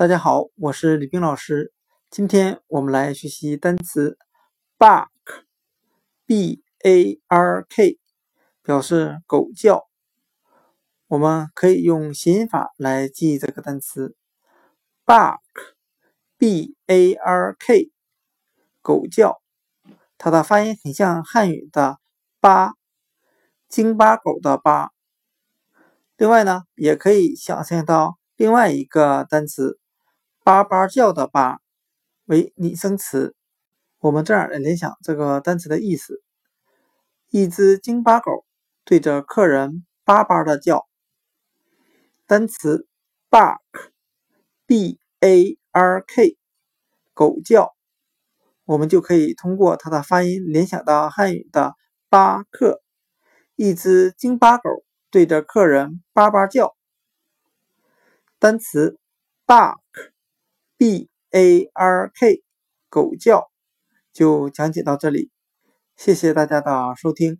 大家好，我是李冰老师。今天我们来学习单词 bark，b a r k，表示狗叫。我们可以用谐音法来记忆这个单词 bark，b a r k，狗叫。它的发音很像汉语的“八”，京巴狗的“巴”。另外呢，也可以想象到另外一个单词。叭叭叫的“叭”为拟声词，我们这样来联想这个单词的意思：一只京巴狗对着客人叭叭的叫。单词 bark，b a r k，狗叫，我们就可以通过它的发音联想到汉语的“巴克”，一只京巴狗对着客人叭叭叫。单词 bark。B a r k，狗叫，就讲解到这里，谢谢大家的收听。